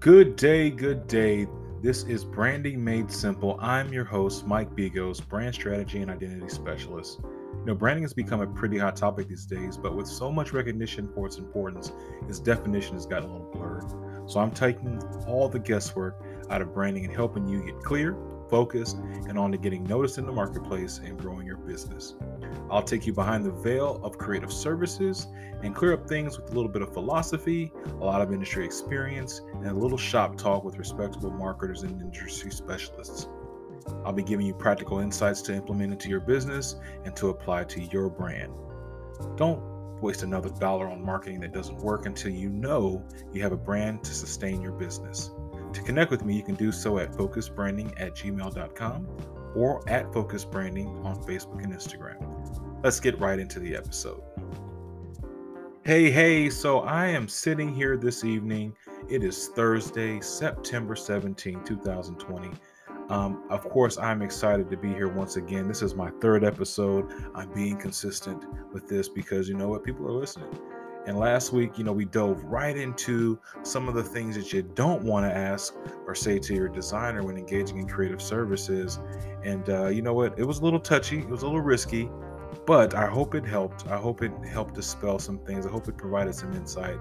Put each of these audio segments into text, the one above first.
Good day, good day. This is Branding Made Simple. I'm your host, Mike Bigos, brand strategy and identity specialist. You know, branding has become a pretty hot topic these days, but with so much recognition for its importance, its definition has gotten a little blurred. So I'm taking all the guesswork out of branding and helping you get clear, focused, and on to getting noticed in the marketplace and growing your business. I'll take you behind the veil of creative services and clear up things with a little bit of philosophy, a lot of industry experience, and a little shop talk with respectable marketers and industry specialists. I'll be giving you practical insights to implement into your business and to apply to your brand. Don't waste another dollar on marketing that doesn't work until you know you have a brand to sustain your business. To connect with me, you can do so at focusbranding at gmail.com or at focusbranding on Facebook and Instagram. Let's get right into the episode. Hey, hey, so I am sitting here this evening. It is Thursday, September 17, 2020. Um, of course, I'm excited to be here once again. This is my third episode. I'm being consistent with this because you know what? People are listening. And last week, you know, we dove right into some of the things that you don't want to ask or say to your designer when engaging in creative services. And uh, you know what? It was a little touchy, it was a little risky, but I hope it helped. I hope it helped dispel some things. I hope it provided some insight.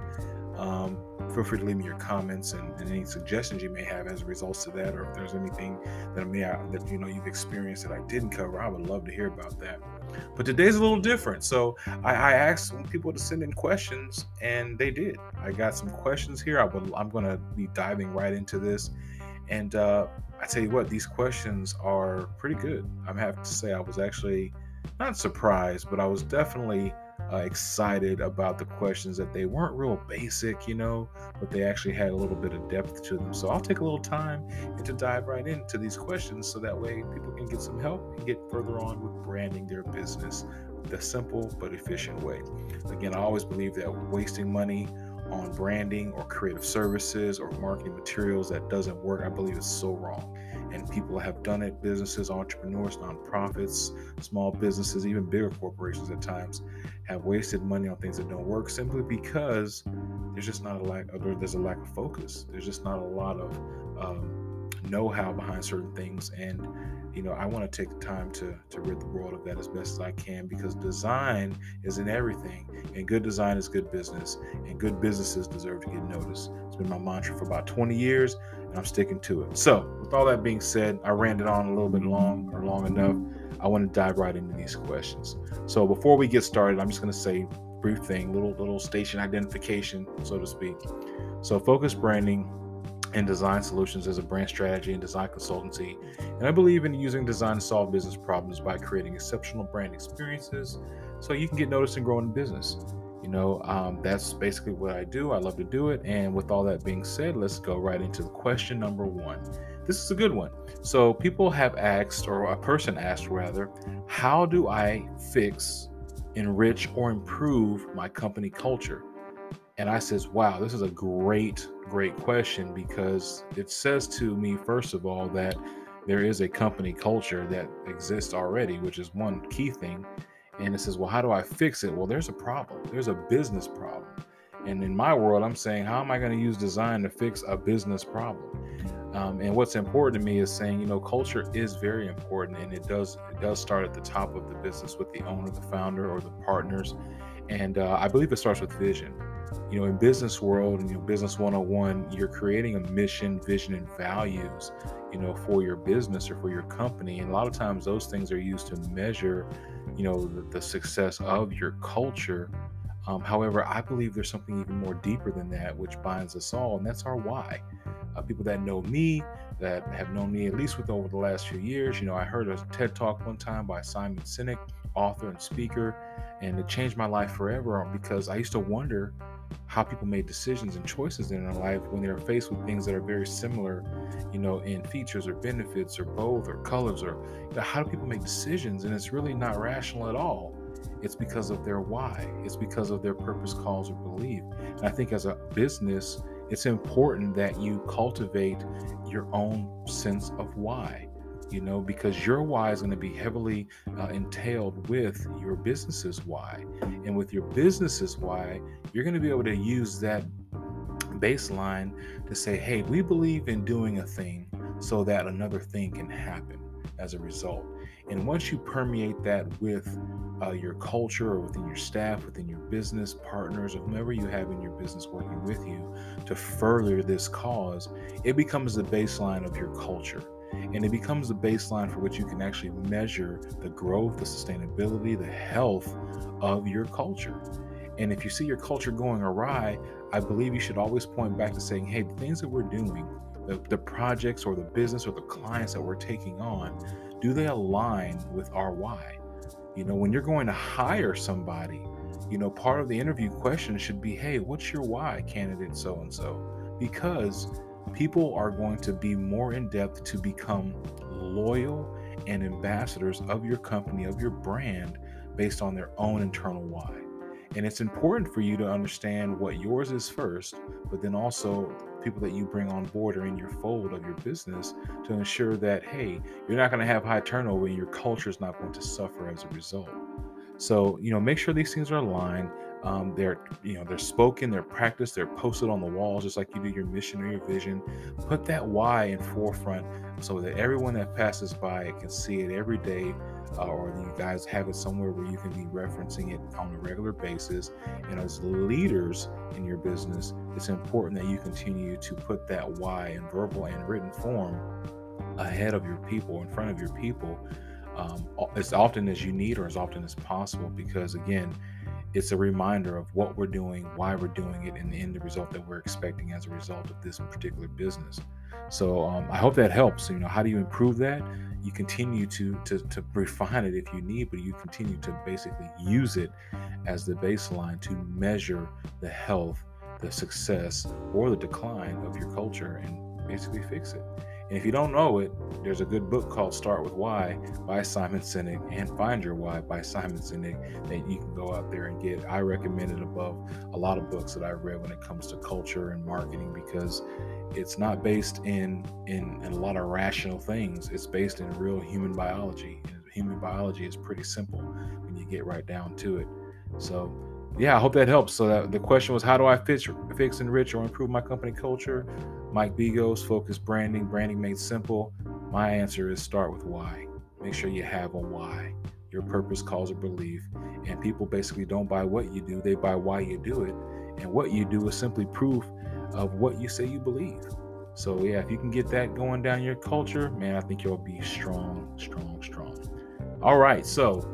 Um, feel free to leave me your comments and, and, any suggestions you may have as a result to that, or if there's anything that may that you know you've experienced that I didn't cover. I would love to hear about that. But today's a little different. So I, I asked people to send in questions, and they did. I got some questions here. I would, I'm going to be diving right into this, and uh, I tell you what, these questions are pretty good. I'm have to say I was actually not surprised, but I was definitely uh, excited about the questions that they weren't real basic, you know, but they actually had a little bit of depth to them. So I'll take a little time and to dive right into these questions so that way people can get some help and get further on with branding their business the simple but efficient way. Again, I always believe that wasting money on branding or creative services or marketing materials that doesn't work, I believe is so wrong and people have done it businesses entrepreneurs nonprofits small businesses even bigger corporations at times have wasted money on things that don't work simply because there's just not a lack there's a lack of focus. There's just not a lot of um, know-how behind certain things and you know i want to take the time to to rid the world of that as best as i can because design is in everything and good design is good business and good businesses deserve to get noticed. It's been my mantra for about 20 years and i'm sticking to it. So with all that being said i ran it on a little bit long or long enough i want to dive right into these questions. So before we get started i'm just going to say brief thing little little station identification so to speak. So focus branding and design solutions as a brand strategy and design consultancy. And I believe in using design to solve business problems by creating exceptional brand experiences so you can get noticed and grow in business. You know, um, that's basically what I do. I love to do it. And with all that being said, let's go right into the question number one. This is a good one. So, people have asked, or a person asked rather, how do I fix, enrich, or improve my company culture? And I says, wow, this is a great great question because it says to me, first of all, that there is a company culture that exists already, which is one key thing. And it says, well, how do I fix it? Well, there's a problem, there's a business problem. And in my world, I'm saying, how am I going to use design to fix a business problem? Um, and what's important to me is saying, you know, culture is very important, and it does it does start at the top of the business with the owner, the founder, or the partners. And uh, I believe it starts with vision you know in business world and you know business 101 you're creating a mission vision and values you know for your business or for your company. And a lot of times those things are used to measure you know the, the success of your culture um, however i believe there's something even more deeper than that which binds us all and that's our why uh, people that know me that have known me at least with over the last few years you know i heard a ted talk one time by simon sinek author and speaker and it changed my life forever because i used to wonder how people made decisions and choices in their life when they are faced with things that are very similar, you know, in features or benefits or both or colors or you know, how do people make decisions? And it's really not rational at all. It's because of their why. It's because of their purpose, cause, or belief. And I think as a business, it's important that you cultivate your own sense of why you know, because your why is going to be heavily uh, entailed with your business's why. And with your business's why, you're going to be able to use that baseline to say, hey, we believe in doing a thing so that another thing can happen as a result. And once you permeate that with uh, your culture or within your staff, within your business partners, or whomever you have in your business working with you to further this cause, it becomes the baseline of your culture. And it becomes the baseline for which you can actually measure the growth, the sustainability, the health of your culture. And if you see your culture going awry, I believe you should always point back to saying, hey, the things that we're doing, the, the projects or the business or the clients that we're taking on, do they align with our why? You know, when you're going to hire somebody, you know, part of the interview question should be, hey, what's your why, candidate so and so? Because people are going to be more in depth to become loyal and ambassadors of your company, of your brand, based on their own internal why. And it's important for you to understand what yours is first, but then also people that you bring on board or in your fold of your business to ensure that, hey, you're not going to have high turnover and your culture is not going to suffer as a result. So, you know, make sure these things are aligned. Um, they're, you know, they're spoken, they're practiced, they're posted on the walls, just like you do your mission or your vision. Put that why in forefront so that everyone that passes by can see it every day uh, or you guys have it somewhere where you can be referencing it on a regular basis. And as leaders in your business, it's important that you continue to put that why in verbal and written form ahead of your people, in front of your people, um, as often as you need or as often as possible. Because again, it's a reminder of what we're doing, why we're doing it, and the end result that we're expecting as a result of this particular business. So um, I hope that helps. You know, how do you improve that? You continue to, to to refine it if you need, but you continue to basically use it as the baseline to measure the health, the success, or the decline of your culture, and basically fix it. And if you don't know it, there's a good book called Start with Why by Simon Sinek and Find Your Why by Simon Sinek that you can go out there and get. I recommend it above a lot of books that I've read when it comes to culture and marketing because it's not based in, in, in a lot of rational things. It's based in real human biology. And human biology is pretty simple when you get right down to it. So yeah, I hope that helps. So that the question was, how do I fix, fix, enrich, or improve my company culture? Mike Bigos, focus branding, branding made simple. My answer is start with why. Make sure you have a why. Your purpose, cause, or belief. And people basically don't buy what you do; they buy why you do it. And what you do is simply proof of what you say you believe. So yeah, if you can get that going down your culture, man, I think you'll be strong, strong, strong. All right, so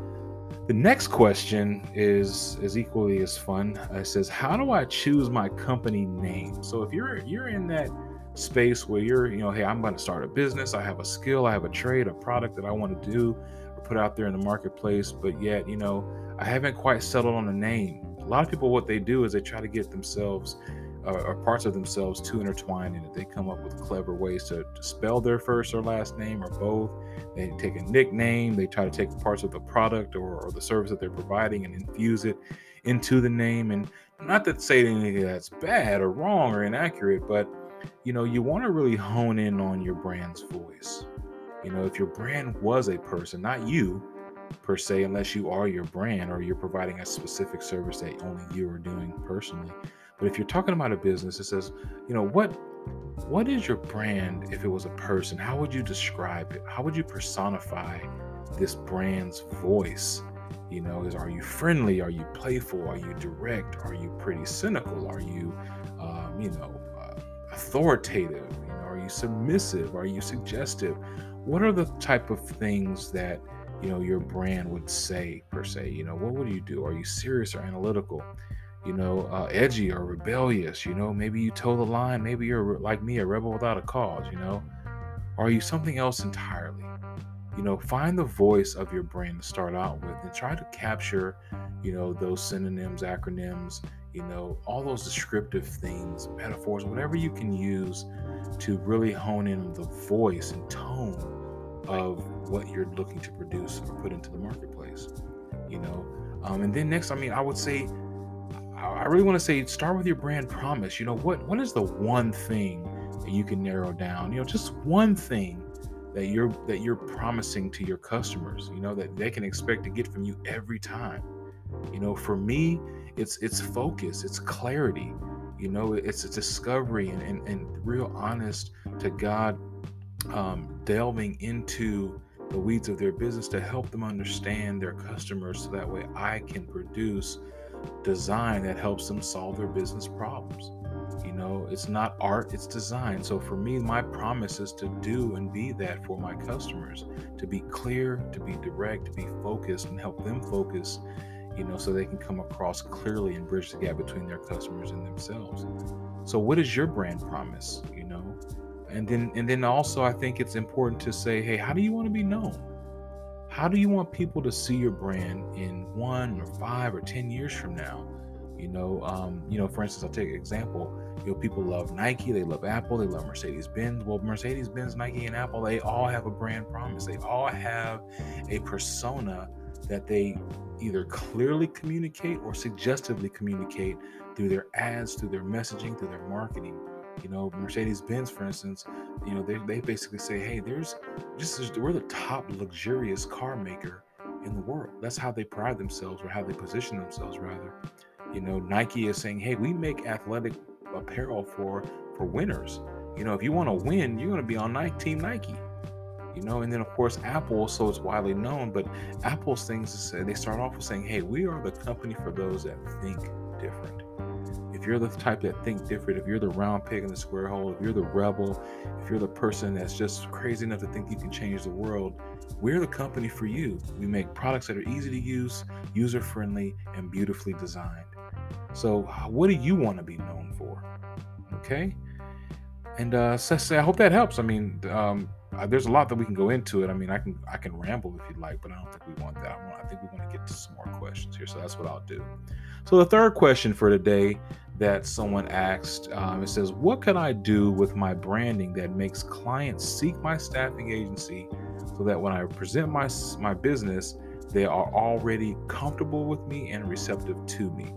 the next question is is equally as fun. Uh, it says, "How do I choose my company name?" So if you're you're in that space where you're, you know, hey, I'm going to start a business. I have a skill, I have a trade, a product that I want to do or put out there in the marketplace, but yet, you know, I haven't quite settled on a name. A lot of people, what they do is they try to get themselves or parts of themselves too intertwined in it. They come up with clever ways to, to, spell their first or last name or both. They take a nickname. They try to take parts of the product or, or the service that they're providing and infuse it into the name. And not to say anything that's bad or wrong or inaccurate, but you know, you want to really hone in on your brand's voice. You know, if your brand was a person, not you per se, unless you are your brand or you're providing a specific service that only you are doing personally but if you're talking about a business, it says, you know, what what is your brand if it was a person? How would you describe it? How would you personify this brand's voice? You know, is are you friendly? Are you playful? Are you direct? Are you pretty cynical? Are you, um, you know, uh, authoritative? You know, are you submissive? Are you suggestive? What are the type of things that you know your brand would say per se? You know, what would you do? Are you serious or analytical? You know, uh, edgy or rebellious. You know, maybe you toe the line. Maybe you're like me, a rebel without a cause. You know, or are you something else entirely? You know, find the voice of your brain to start out with, and try to capture, you know, those synonyms, acronyms, you know, all those descriptive things, metaphors, whatever you can use to really hone in the voice and tone of what you're looking to produce or put into the marketplace. You know, um, and then next, I mean, I would say I really want to say start with your brand promise. You know, what what is the one thing that you can narrow down? You know, just one thing that you're that you're promising to your customers, you know, that they can expect to get from you every time. You know, for me, it's it's focus, it's clarity. You know, it's a discovery and, and, and real honest to God, um, delving into the weeds of their business to help them understand their customers so that way I can produce design that helps them solve their business problems. You know, it's not art, it's design. So for me, my promise is to do and be that for my customers, to be clear, to be direct, to be focused and help them focus, you know, so they can come across clearly and bridge the gap between their customers and themselves. So what is your brand promise, you know? And then and then also I think it's important to say, hey, how do you want to be known? How do you want people to see your brand in one or five or ten years from now? You know, um, you know, for instance, I'll take an example. You know, people love Nike, they love Apple, they love Mercedes Benz. Well, Mercedes Benz, Nike, and Apple, they all have a brand promise. They all have a persona that they either clearly communicate or suggestively communicate through their ads, through their messaging, through their marketing. You know, Mercedes Benz, for instance, you know, they, they basically say, hey, there's just, we're the top luxurious car maker in the world. That's how they pride themselves or how they position themselves, rather. You know, Nike is saying, hey, we make athletic apparel for for winners. You know, if you want to win, you're going to be on Nike, Team Nike. You know, and then of course Apple, so it's widely known. But Apple's things they start off with saying, "Hey, we are the company for those that think different." If you're the type that think different, if you're the round peg in the square hole, if you're the rebel, if you're the person that's just crazy enough to think you can change the world, we're the company for you. We make products that are easy to use, user friendly, and beautifully designed. So, what do you want to be known for? Okay. And uh, I hope that helps. I mean, um, uh, there's a lot that we can go into it. I mean, I can I can ramble if you'd like, but I don't think we want that. I, want, I think we want to get to some more questions here, so that's what I'll do. So the third question for today that someone asked, um, it says, "What can I do with my branding that makes clients seek my staffing agency, so that when I present my my business, they are already comfortable with me and receptive to me?"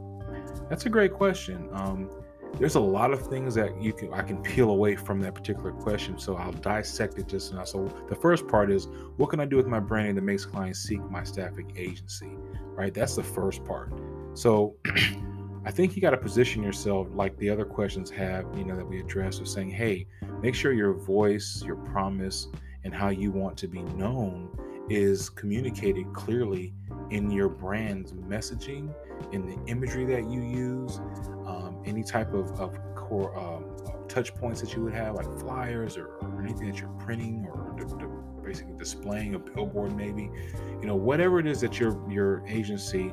That's a great question. Um, there's a lot of things that you can I can peel away from that particular question. So I'll dissect it just now. So the first part is what can I do with my branding that makes clients seek my staffing agency? Right? That's the first part. So I think you got to position yourself like the other questions have, you know, that we addressed of saying, hey, make sure your voice, your promise, and how you want to be known is communicated clearly in your brand's messaging, in the imagery that you use, any type of, of core um, touch points that you would have, like flyers or, or anything that you're printing or d- d- basically displaying a billboard, maybe, you know, whatever it is that your your agency,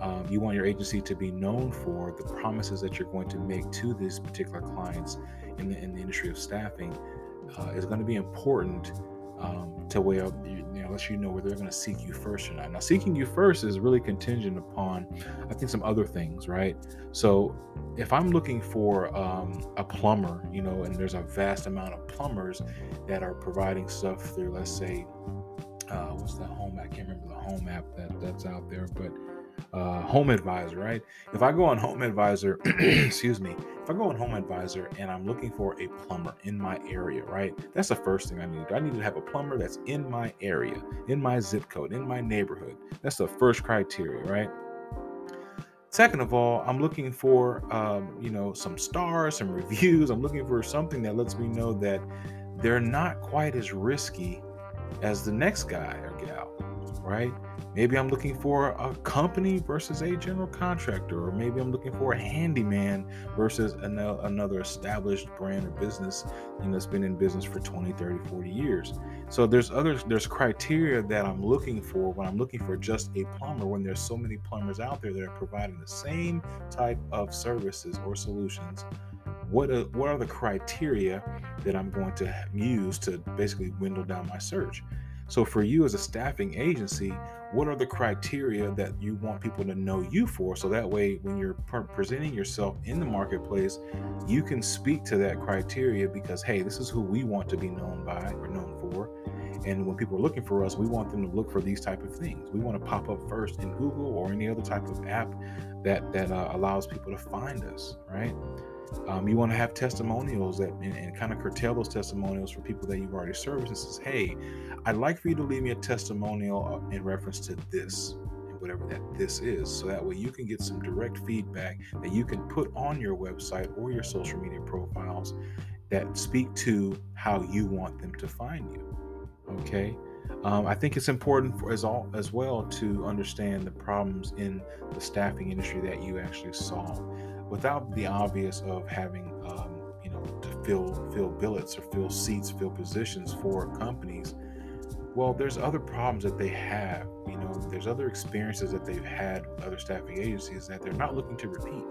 um, you want your agency to be known for, the promises that you're going to make to these particular clients in the in the industry of staffing uh, is going to be important um, to where you, you know, let you know where they're going to seek you first or not. Now, seeking you first is really contingent upon, I think, some other things, right? So, if I'm looking for um, a plumber, you know, and there's a vast amount of plumbers that are providing stuff through, let's say, uh, what's that home? I can't remember the home app that that's out there, but uh, Home Advisor, right? If I go on Home Advisor, excuse me, if I go on Home Advisor and I'm looking for a plumber in my area, right? That's the first thing I need. I need to have a plumber that's in my area, in my zip code, in my neighborhood. That's the first criteria, right? Second of all, I'm looking for, um, you know, some stars, some reviews. I'm looking for something that lets me know that they're not quite as risky as the next guy or gal, right? Maybe I'm looking for a company versus a general contractor, or maybe I'm looking for a handyman versus another established brand or business you know, that's been in business for 20, 30, 40 years. So there's other there's criteria that I'm looking for when I'm looking for just a plumber when there's so many plumbers out there that are providing the same type of services or solutions what are, what are the criteria that I'm going to use to basically dwindle down my search? So, for you as a staffing agency, what are the criteria that you want people to know you for? So that way, when you're pre- presenting yourself in the marketplace, you can speak to that criteria because, hey, this is who we want to be known by or known for. And when people are looking for us, we want them to look for these type of things. We want to pop up first in Google or any other type of app that that uh, allows people to find us, right? Um, you want to have testimonials that and, and, kind of curtail those testimonials for people that you've already serviced and says, hey, I'd like for you to leave me a testimonial uh, in reference to this, and whatever that this is. So that way you can get some direct feedback that you can put on your website or your social media profiles that speak to how you want them to find you. Okay. Um, I think it's important for as all as well to understand the problems in the staffing industry that you actually solve, without the obvious of having um, you know to fill fill billets or fill seats, fill positions for companies. Well, there's other problems that they have. You know, there's other experiences that they've had with other staffing agencies that they're not looking to repeat.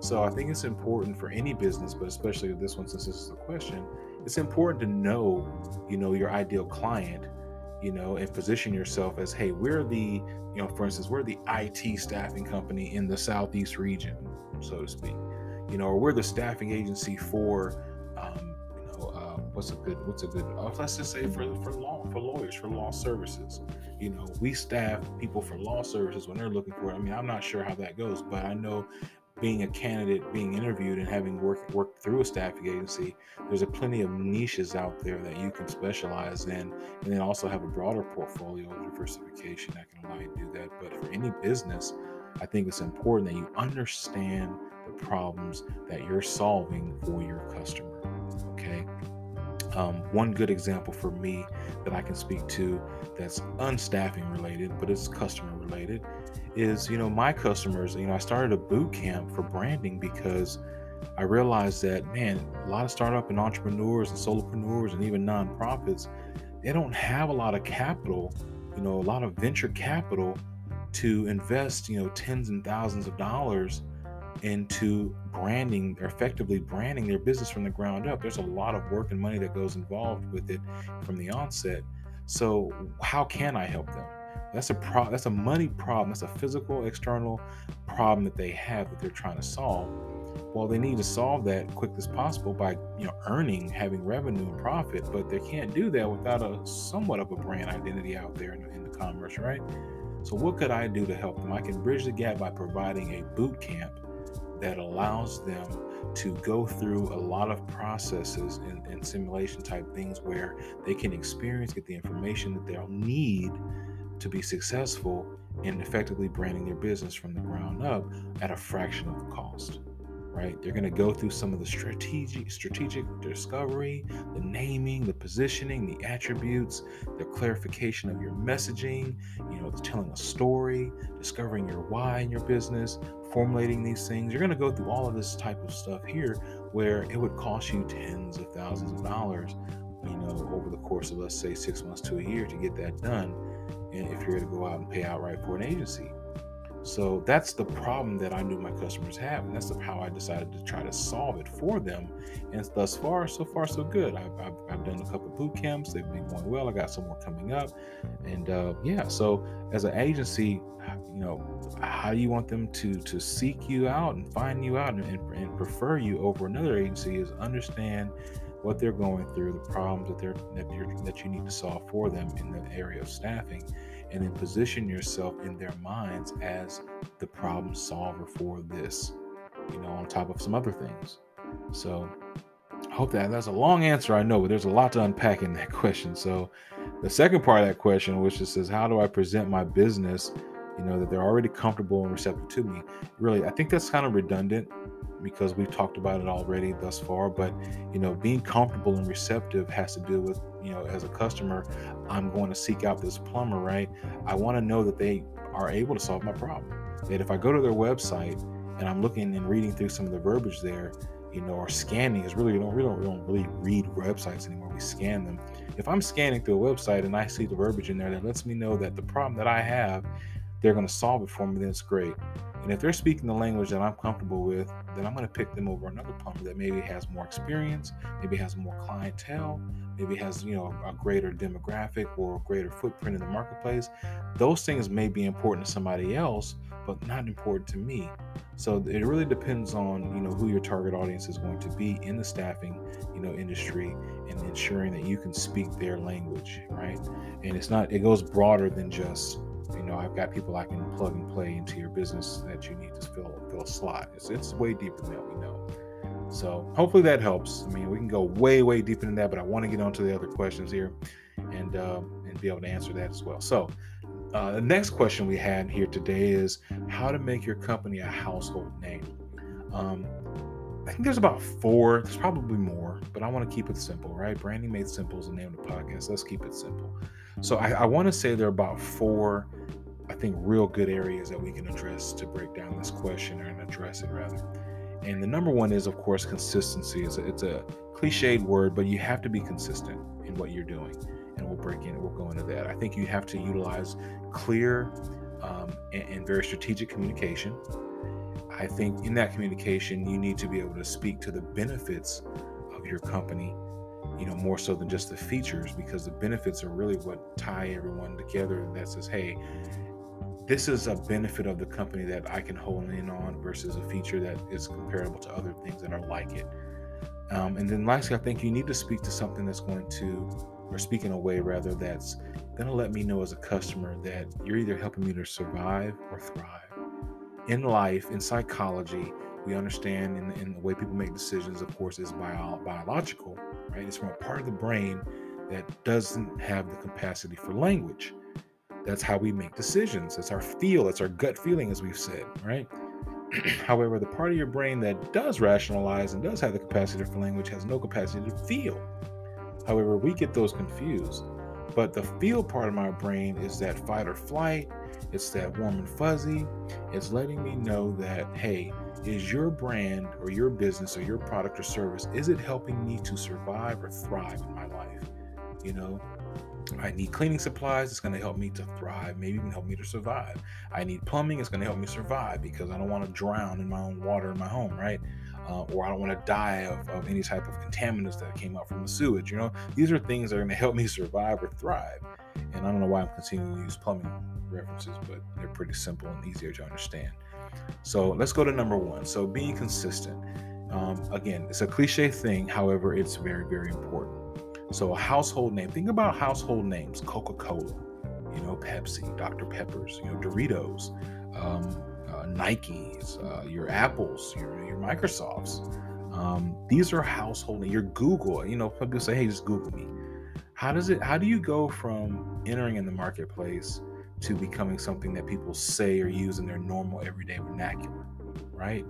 So I think it's important for any business, but especially this one, since this is the question, it's important to know, you know, your ideal client, you know, and position yourself as, hey, we're the, you know, for instance, we're the IT staffing company in the Southeast region, so to speak, you know, or we're the staffing agency for, um, you know, uh, what's a good, what's a good, uh, let's just say for for law, for lawyers, for law services, you know, we staff people for law services when they're looking for it. I mean, I'm not sure how that goes, but I know being a candidate, being interviewed, and having worked worked through a staffing agency, there's a plenty of niches out there that you can specialize in, and then also have a broader portfolio of diversification that can allow you to do that. But for any business, I think it's important that you understand the problems that you're solving for your customer. Okay. Um, one good example for me that I can speak to that's unstaffing related, but it's customer related, is you know my customers. You know, I started a boot camp for branding because I realized that man, a lot of startup and entrepreneurs and solopreneurs and even nonprofits, they don't have a lot of capital. You know, a lot of venture capital to invest. You know, tens and thousands of dollars into branding or effectively branding their business from the ground up. There's a lot of work and money that goes involved with it from the onset. So how can I help them? That's a pro- that's a money problem. That's a physical external problem that they have that they're trying to solve. Well, they need to solve that quick as possible by you know earning, having revenue and profit, but they can't do that without a somewhat of a brand identity out there in, in the commerce, right? So what could I do to help them? I can bridge the gap by providing a boot camp that allows them to go through a lot of processes and, and, simulation type things where they can experience, get the information that they'll need to be successful in effectively branding their business from the ground up at a fraction of the cost right? They're going to go through some of the strategic strategic discovery, the naming, the positioning, the attributes, the clarification of your messaging, you know, telling a story, discovering your why in your business, formulating these things. You're going to go through all of this type of stuff here where it would cost you tens of thousands of dollars, you know, over the course of let's say 6 months to a year to get that done. And if you're to go out and pay outright for an agency, so that's the problem that I knew my customers have, and that's how I decided to try to solve it for them. And thus far, so far, so good. I've, I've, I've done a couple boot camps; they've been going well. I got some more coming up, and uh, yeah. So as an agency, you know, how you want them to to seek you out and find you out and, and prefer you over another agency is understand what they're going through, the problems that they're that, that you need to solve for them in the area of staffing and then position yourself in their minds as the problem solver for this, you know, on top of some other things. So I hope that that's a long answer, I know, but there's a lot to unpack in that question. So the second part of that question, which is says, how do I present my business, you know, that they're already comfortable and receptive to me? Really, I think that's kind of redundant because we've talked about it already thus far. But you know, being comfortable and receptive has to do with you know, as a customer, I'm going to seek out this plumber, right? I want to know that they are able to solve my problem. That if I go to their website and I'm looking and reading through some of the verbiage there, you know, or scanning is really we don't we don't, we don't really read websites anymore. We scan them. If I'm scanning through a website and I see the verbiage in there that lets me know that the problem that I have, they're going to solve it for me, then it's great. And if they're speaking the language that I'm comfortable with, then I'm going to pick them over another plumber that maybe has more experience, maybe has more clientele, maybe has you know a greater demographic or a greater footprint in the marketplace. Those things may be important to somebody else, but not important to me. So it really depends on you know who your target audience is going to be in the staffing you know industry and ensuring that you can speak their language, right? And it's not it goes broader than just you know, I've got people I can plug and play into your business that you need to fill fill a slot. It's it's way deeper than that we know. So hopefully that helps. I mean, we can go way way deeper than that, but I want to get on to the other questions here, and um, and be able to answer that as well. So uh, the next question we had here today is how to make your company a household name. Um, I think there's about four. There's probably more, but I want to keep it simple, right? Branding Made Simple is the name of the podcast. Let's keep it simple. So I, I want to say there are about four, I think, real good areas that we can address to break down this question and address it rather. And the number one is, of course, consistency. It's a, it's a cliched word, but you have to be consistent in what you're doing. And we'll break in, we'll go into that. I think you have to utilize clear um, and, and very strategic communication. I think in that communication, you need to be able to speak to the benefits of your company, you know, more so than just the features, because the benefits are really what tie everyone together. That says, hey, this is a benefit of the company that I can hold in on versus a feature that is comparable to other things that are like it. Um, and then lastly, I think you need to speak to something that's going to, or speak in a way rather that's going to let me know as a customer that you're either helping me to survive or thrive. In life, in psychology, we understand in, in the way people make decisions, of course, is bio, biological, right? It's from a part of the brain that doesn't have the capacity for language. That's how we make decisions. It's our feel, it's our gut feeling, as we've said, right? However, the part of your brain that does rationalize and does have the capacity for language has no capacity to feel. However, we get those confused. But the feel part of my brain is that fight or flight, it's that warm and fuzzy. It's letting me know that, hey, is your brand or your business or your product or service, is it helping me to survive or thrive in my life? You know, I need cleaning supplies. It's going to help me to thrive, maybe even help me to survive. I need plumbing. It's going to help me survive because I don't want to drown in my own water in my home, right? Uh, or I don't want to die of, of any type of contaminants that came out from the sewage. You know, these are things that are going to help me survive or thrive. And I don't know why I'm continuing to use plumbing references, but they're pretty simple and easier to understand. So let's go to number one. So being consistent. Um, again, it's a cliche thing. However, it's very, very important. So a household name. Think about household names: Coca-Cola, you know, Pepsi, Dr. Peppers, you know, Doritos, um, uh, Nikes, uh, your Apples, your your Microsofts. Um, these are household. Your Google. You know, people say, "Hey, just Google me." How does it? How do you go from entering in the marketplace to becoming something that people say or use in their normal everyday vernacular? Right.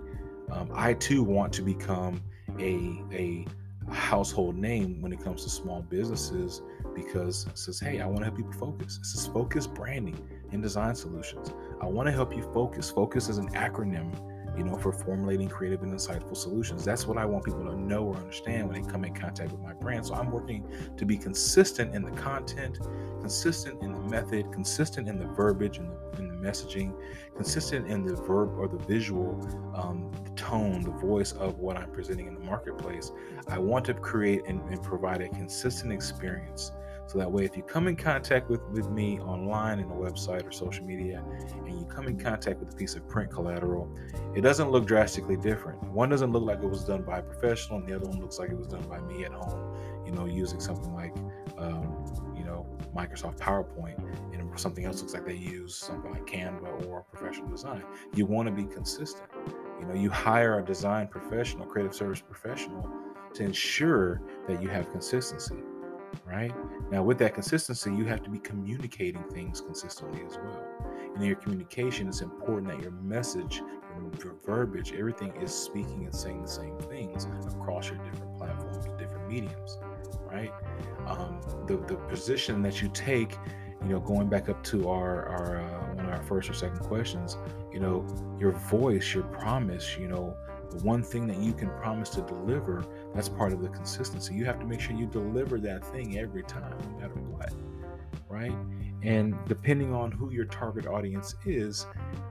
Um, I too want to become a a household name when it comes to small businesses because it says, hey, I want to help people focus. This is focus branding and design solutions. I want to help you focus. Focus is an acronym, you know, for formulating creative and insightful solutions. That's what I want people to know or understand when they come in contact with my brand. So I'm working to be consistent in the content, consistent in the method, consistent in the verbiage and the, in the messaging, consistent in the verb or the visual, um, the tone, the voice of what I'm presenting in the marketplace. I want to create and, and provide a consistent experience. So that way, if you come in contact with, with me online in a website or social media, and you come in contact with a piece of print collateral, it doesn't look drastically different. One doesn't look like it was done by a professional, and the other one looks like it was done by me at home, you know, using something like um, Microsoft PowerPoint and something else looks like they use something like Canva or professional design. You want to be consistent. You know, you hire a design professional, creative service professional to ensure that you have consistency, right? Now, with that consistency, you have to be communicating things consistently as well. And in your communication, it's important that your message, your verbiage, everything is speaking and saying the same things across your different platforms, different mediums, right? um, the the position that you take you know going back up to our our uh, one of our first or second questions you know your voice your promise you know the one thing that you can promise to deliver that's part of the consistency you have to make sure you deliver that thing every time no matter what right and depending on who your target audience is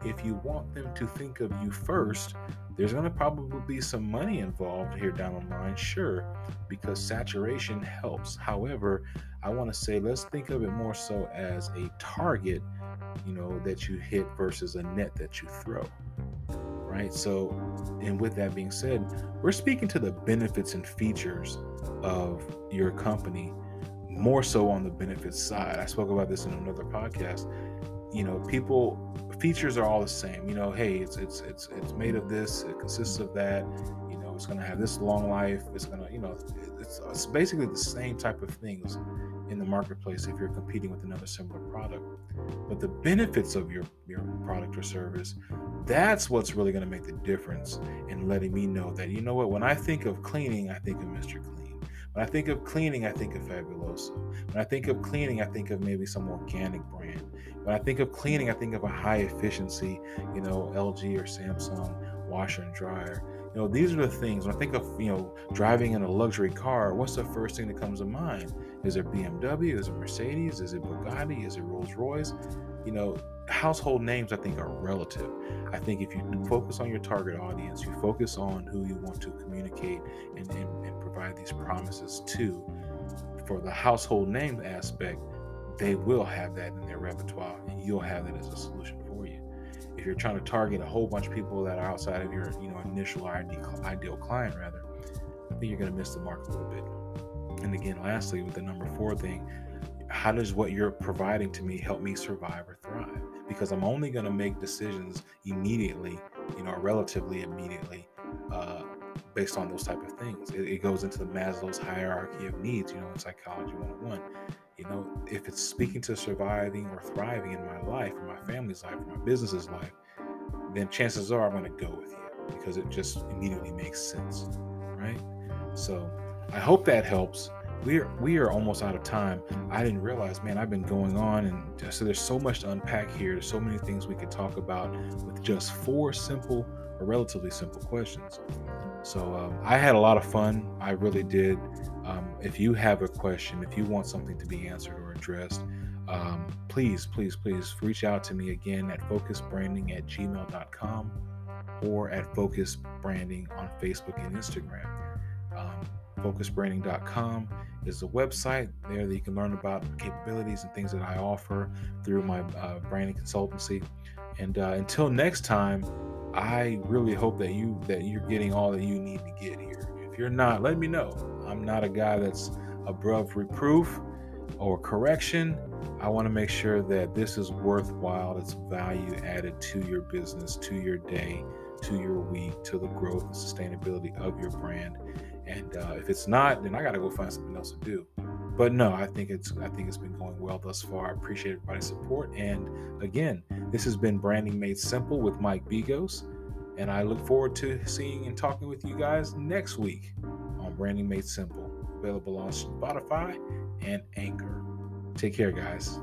if you want them to think of you first there's going to probably be some money involved here down the line, sure, because saturation helps. However, I want to say let's think of it more so as a target, you know, that you hit versus a net that you throw. Right? So, and with that being said, we're speaking to the benefits and features of your company more so on the benefits side. I spoke about this in another podcast. You know people features are all the same. You know hey it's it's it's it's made of this it consists of that. You know it's going to have this long life. It's going to you know it's, it's basically the same type of things in the marketplace if you're competing with another similar product. But the benefits of your, your product or service, that's what's really going to make the difference in letting me know that, you know what, when I think of cleaning, I think of Mr. Clean. When I think of cleaning, I think of Fabuloso. When I think of cleaning, I think of maybe some organic brand. When I think of cleaning, I think of a high efficiency, you know, LG or Samsung washer and dryer. You know, these are the things. When I think of, you know, driving in a luxury car, what's the first thing that comes to mind? Is it BMW? Is it Mercedes? Is it Bugatti? Is it Rolls Royce? You know, household names I think are relative. I think if you focus on your target audience, you focus on who you want to communicate and, and, and provide these promises to, for the household name aspect, they will have that in their repertoire and you'll have that as a solution if you're trying to target a whole bunch of people that are outside of your you know initial ideal, client rather i think you're going to miss the mark a little bit. And again lastly with the number four thing how does what you're providing to me help me survive or thrive? Because i'm only going to make decisions immediately you know relatively immediately uh, based on those type of things. It, it goes into the maslow's hierarchy of needs you know in psychology 101 you know, if it's speaking to surviving or thriving in my life, or my family's life, or my business's life, then chances are I'm going to go with you because it just immediately makes sense, right? So I hope that helps. We are we are almost out of time. I didn't realize, man, I've been going on, and so there's so much to unpack here. There's so many things we could talk about with just four simple or relatively simple questions. So um, I had a lot of fun. I really did. If you have a question, if you want something to be answered or addressed, um, please, please, please reach out to me again at focusbranding at gmail.com or at Focus Branding on Facebook and Instagram. Um, focusbranding.com is the website there that you can learn about capabilities and things that I offer through my uh, branding consultancy. And uh, until next time, I really hope that you that you're getting all that you need to get here. You're not, let me know. I'm not a guy that's above reproof or correction. I want to make sure that this is worthwhile, it's value added to your business, to your day, to your week, to the growth and sustainability of your brand. And uh, if it's not, then I got to go find something else to do. But no, I think it's I think it's been going well thus far. I appreciate everybody's support. And again, this has been Branding Made Simple with Mike Bigos. And I look forward to seeing and talking with you guys next week on Branding Made Simple, available on Spotify and Anchor. Take care, guys.